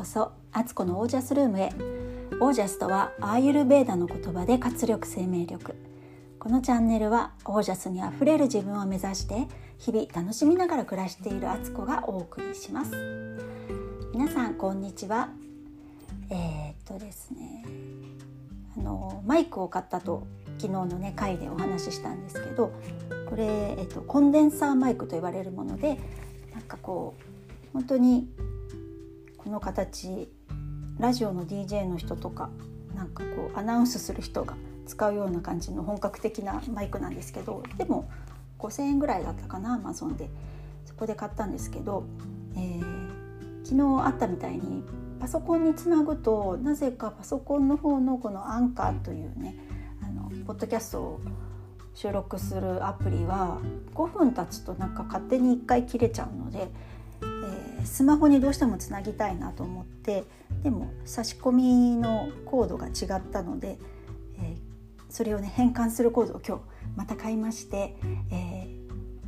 こそアツコのオージャスルームへ。オージャスとはアーユルベーダの言葉で活力生命力。このチャンネルはオージャスにあふれる自分を目指して日々楽しみながら暮らしているアツコがお送りします。皆さんこんにちは。えー、っとですね。あのマイクを買ったと昨日のね回でお話ししたんですけどこれ、えっと、コンデンサーマイクと呼ばれるものでなんかこう本当にこの形ラジオの DJ の人とかなんかこうアナウンスする人が使うような感じの本格的なマイクなんですけどでも5,000円ぐらいだったかなアマゾンで。そこで買ったんですけど、えー、昨日あったみたいにパソコンにつなぐとなぜかパソコンの方のこのアンカーというねあのポッドキャストを収録するアプリは5分経つとなんか勝手に1回切れちゃうのでえー、スマホにどうしてもつなぎたいなと思ってでも差し込みのコードが違ったので、えー、それをね変換するコードを今日また買いまして、え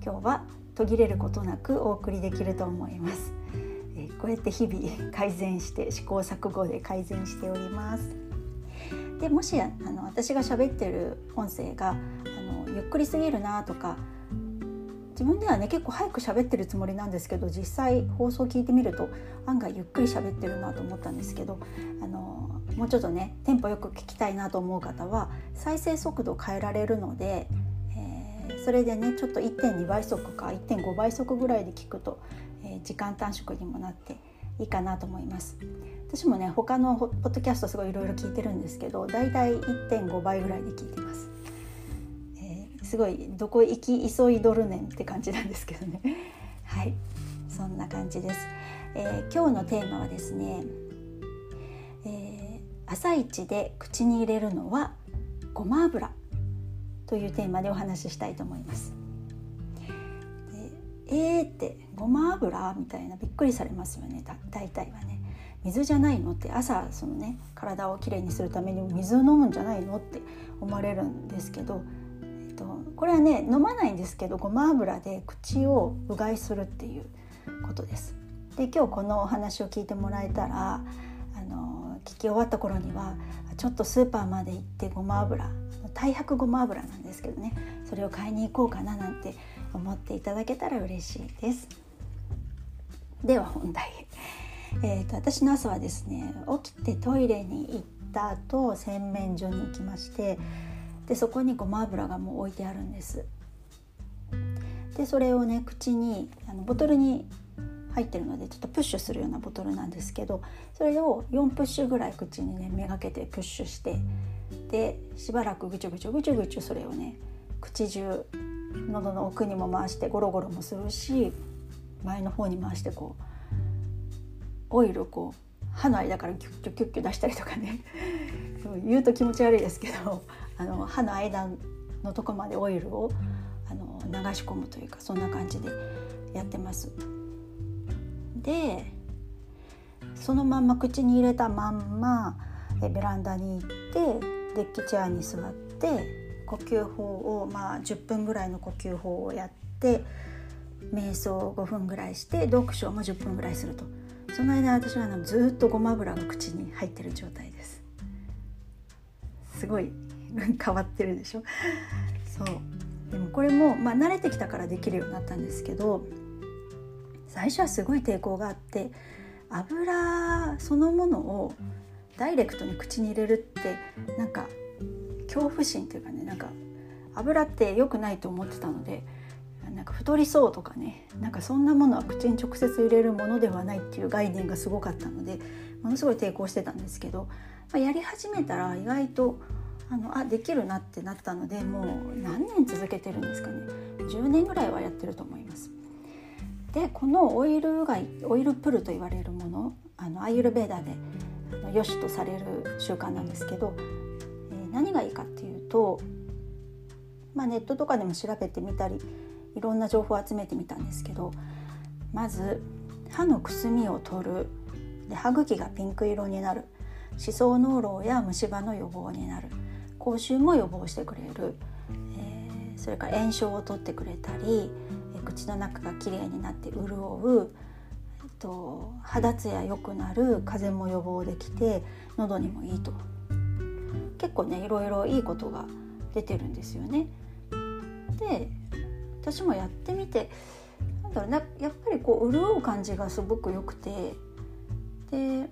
ー、今日は途切れることなくお送りできると思います。えこうやって日々改善して試行錯誤で改善しております。でもしあの私が喋ってる音声があのゆっくりすぎるなとか自分ではね結構早く喋ってるつもりなんですけど実際放送聞いてみると案外ゆっくり喋ってるなと思ったんですけどあのもうちょっとねテンポよく聞きたいなと思う方は再生速度変えられるので、えー、それでねちょっと1.2倍速か1.5倍速ぐらいで聞くと、えー、時間短縮にもなっていいかなと思います。私もね他のポッドキャストすごいいろいろ聞いてるんですけどだいたい1.5倍ぐらいで聞いてます。すごいどこ行き急いどるねんって感じなんですけどね。はい。そんな感じです、えー、今日のテーマはですね、えー、朝一で口に入れるのはごま油というテーマでお話ししたいと思います。えーってごま油みたいなびっくりされますよね。大体はね。水じゃないの？って朝そのね体をきれいにするために水を飲むんじゃないの？って思われるんですけどとこれはね飲まないんですけどごま油で口をうがいするっていうことです。で今日このお話を聞いてもらえたらあの聞き終わった頃にはちょっとスーパーまで行ってごま油太白ごま油なんですけどねそれを買いに行こうかななんて思っていただけたら嬉しいです。では本題えー、と私の朝はですね起きてトイレに行った後洗面所に行きましてでそこにごま油がもう置いてあるんです。でそれをね口にあのボトルに入ってるのでちょっとプッシュするようなボトルなんですけどそれを4プッシュぐらい口にねめがけてプッシュしてでしばらくぐちゅぐちゅぐちゅぐちゅそれをね口中喉の奥にも回してゴロゴロもするし前の方に回してこうオイルをこう歯の間からキュッキュッキュッキュ出したりとかね。言うと気持ち悪いですけどあの歯の間のとこまでオイルをあの流し込むというかそんな感じでやってます。でそのまんま口に入れたまんまえベランダに行ってデッキチェアに座って呼吸法をまあ10分ぐらいの呼吸法をやって瞑想を5分ぐらいして読書も10分ぐらいするとその間私はあのずっとごま油が口に入ってる状態ですすごい 変わってるでしょ？そう。でもこれも、まあ、慣れてきたからできるようになったんですけど最初はすごい抵抗があって油そのものをダイレクトに口に入れるってなんか恐怖心っていうかねなんか油って良くないと思ってたのでなんか太りそうとかねなんかそんなものは口に直接入れるものではないっていう概念がすごかったのでものすごい抵抗してたんですけど、まあ、やり始めたら意外とあのあできるなってなったのでもう何年続けてるんですかね。10年ぐらいはやってると思います。でこのオイルがオイルプルと言われるものあのアイユルベーダであの良しとされる習慣なんですけど、えー、何がいいかっていうと、まあ、ネットとかでも調べてみたりいろんな情報を集めてみたんですけどまず歯のくすみを取る。で歯茎がピンク色になる。歯槽膿漏や虫歯の予防になる。口臭も予防してくれる、えー、それから炎症を取ってくれたり、口の中がきれいになって潤う。と、肌ツヤ良くなる。風邪も予防できて喉にもいいと。結構ねいろいろいいことが出てるんですよね。で私もやってみてなんだろうなやっぱりこう潤う感じがすごく良くて。で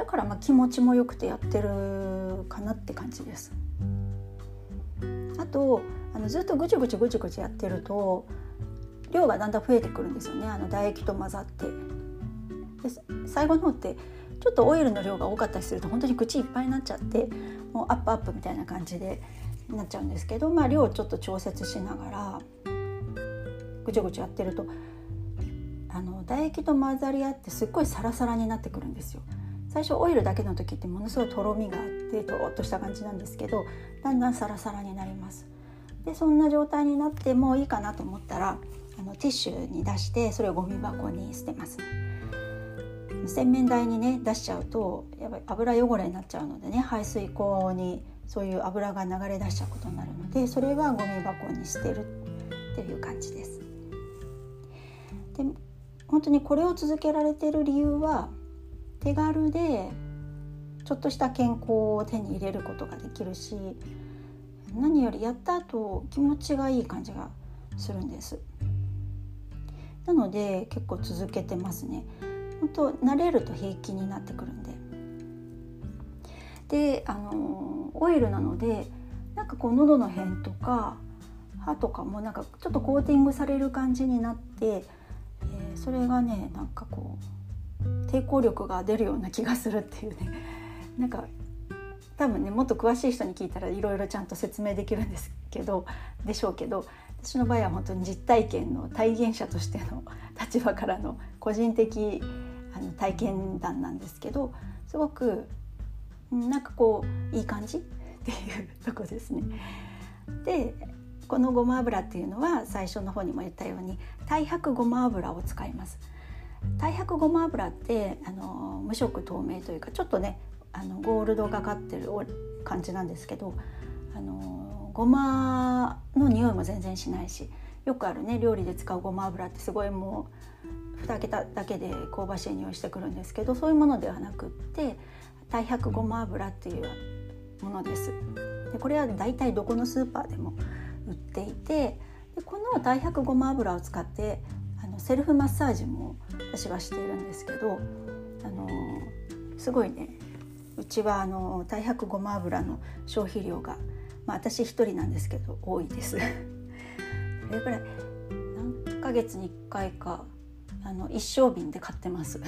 だからまあ気持ちも良くてやってるかなって感じです。あとあのずっとぐちぐちぐちぐちやってると量がだんだん増えてくるんですよねあの唾液と混ざってで最後の方ってちょっとオイルの量が多かったりすると本当に口いっぱいになっちゃってもうアップアップみたいな感じでなっちゃうんですけど、まあ、量をちょっと調節しながらぐちぐちやってるとあの唾液と混ざり合ってすっごいサラサラになってくるんですよ。最初オイルだけの時ってものすごいとろみがあってとろっとした感じなんですけどだんだんサラサラになります。でそんな状態になってもういいかなと思ったらあのティッシュに出してそれをゴミ箱に捨てますね。洗面台にね出しちゃうとやっぱり油汚れになっちゃうのでね排水口にそういう油が流れ出しちゃうことになるのでそれはゴミ箱に捨てるっていう感じです。で本当にこれを続けられてる理由は手軽でちょっとした健康を手に入れることができるし何よりやった後気持ちがいい感じがするんです。なので結構続けてますね。本当慣れると平気になってくるんで。であのオイルなのでなんかこう喉の辺とか歯とかもなんかちょっとコーティングされる感じになって、えー、それがねなんかこう抵抗力が出るような気がするっていうね なんか多分ねもっと詳しい人に聞いたらいろいろちゃんと説明できるんですけどでしょうけど私の場合は本当に実体験の体現者としての立場からの個人的あの体験談なんですけどすごくなんかこういい感じ？っていうとこですね。でこのごま油っていうのは最初の方にも言ったように太白ごま油を使います。太白ごま油ってあの無色透明というかちょっとねあのゴールドがかってる感じなんですけどあのごまの匂いも全然しないしよくあるね料理で使うごま油ってすごいもう蓋開けただけで香ばしい匂いしてくるんですけどそういうものではなくって太白ごま油っていうものです。でこれは大体どこのスーパーでも売っていてでこの太白ごま油を使ってセルフマッサージも私はしているんですけどあのすごいねうちはあの太白ごま油の消費量が、まあ、私一人なんですけど多いです。それぐらい？何ヶ月に1回かあの一升瓶で買ってます。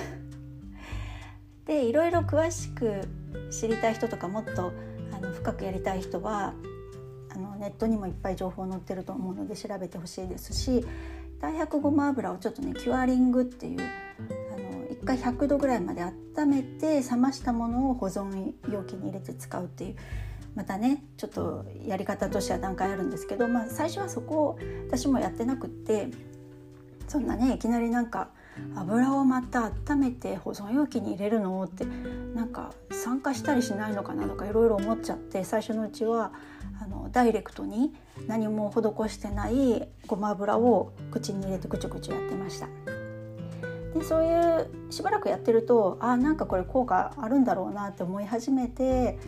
でいろいろ詳しく知りたい人とかもっとあの深くやりたい人はあのネットにもいっぱい情報載ってると思うので調べてほしいですし太白ごま油をちょっとねキュアリングっていう1回100度ぐらいまで温めて冷ましたものを保存容器に入れて使うっていうまたねちょっとやり方としては段階あるんですけど、まあ、最初はそこを私もやってなくってそんなねいきなりなんか油をまた温めて保存容器に入れるのってなんか酸化したりしないのかなとかいろいろ思っちゃって最初のうちはあのダイレクトに何も施してないごま油を口に入れてぐちゅぐちゅやってました。でそういうしばらくやってるとあなんかこれ効果あるんだろうなって思い始めて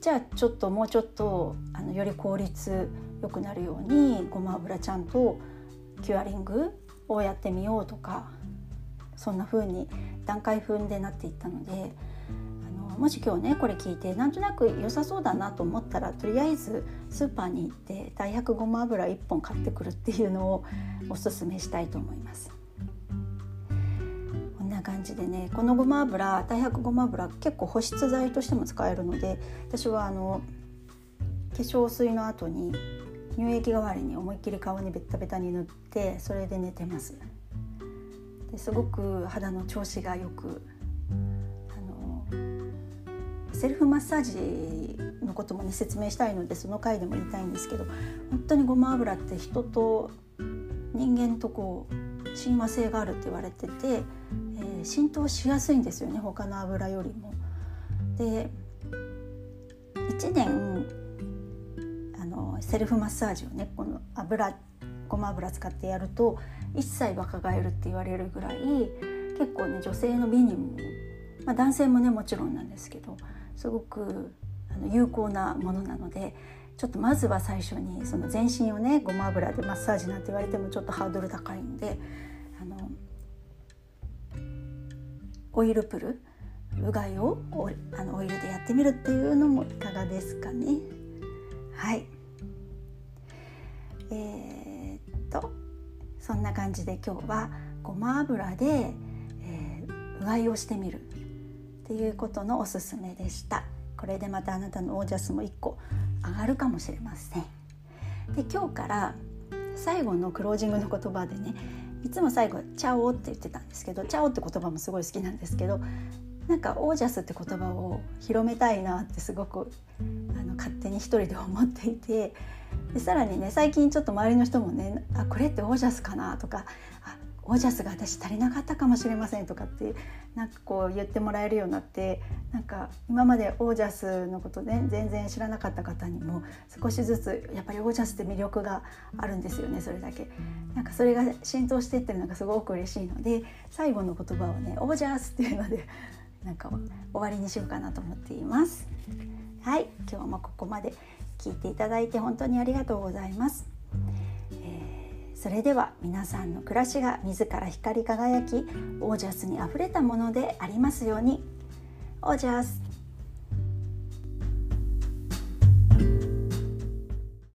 じゃあちょっともうちょっとあのより効率よくなるようにごま油ちゃんとキュアリングをやってみようとかそんな風に段階踏んでなっていったのでもし今日ねこれ聞いてなんとなく良さそうだなと思ったらとりあえずスーパーに行って大白ごま油1本買ってくるっていうのをおすすめしたいと思います。こんな感じでねこのごま油太白ごま油結構保湿剤としても使えるので私はあの化粧水の後に乳液代わりに思いっきり顔にベタベタに塗ってそれで寝てますですごく肌の調子がよくセルフマッサージのこともね説明したいのでその回でも言いたいんですけど本当にごま油って人と人間とこう親和性があるって言われててー、浸透しやすいんですよね他の油よりも。で1年あのセルフマッサージをねこの油ごま油使ってやると一切若返るって言われるぐらい結構ね女性の美にも、まあ、男性もねもちろんなんですけどすごくあの有効なものなのでちょっとまずは最初にその全身をねごま油でマッサージなんて言われてもちょっとハードル高いんであのオイルプルうがいをあのオイルでやってみるっていうのもいかがですかね。はいえー、っとそんな感じで今日はごま油で、えー、うがいをしてみるっていうことのおすすめでした。これでまたあなたのオージャスも1個上がるかもしれません。で今日から最後のクロージングの言葉でねいつも最後「チャオ」って言ってたんですけど「チャオ」って言葉もすごい好きなんですけどなんかオージャスって言葉を広めたいなってすごくあの勝手に一人で思っていてでさらにね最近ちょっと周りの人もね「あこれってオージャスかな?」とか「あオージャスが私足りなかったかもしれませんとかってなんかこう言ってもらえるようになってなんか今までオージャスのことね全然知らなかった方にも少しずつやっぱりオージャスって魅力があるんですよねそれだけ。なんかそれが浸透していってるのがすごく嬉しいので最後の言葉をねオージャスっていうので なんか終わりにしようかなと思っています。はい今日もここまで聞いていただいて本当にありがとうございます。それでは皆さんの暮らしが自ら光り輝きオージャスにあふれたものでありますように。オージャス。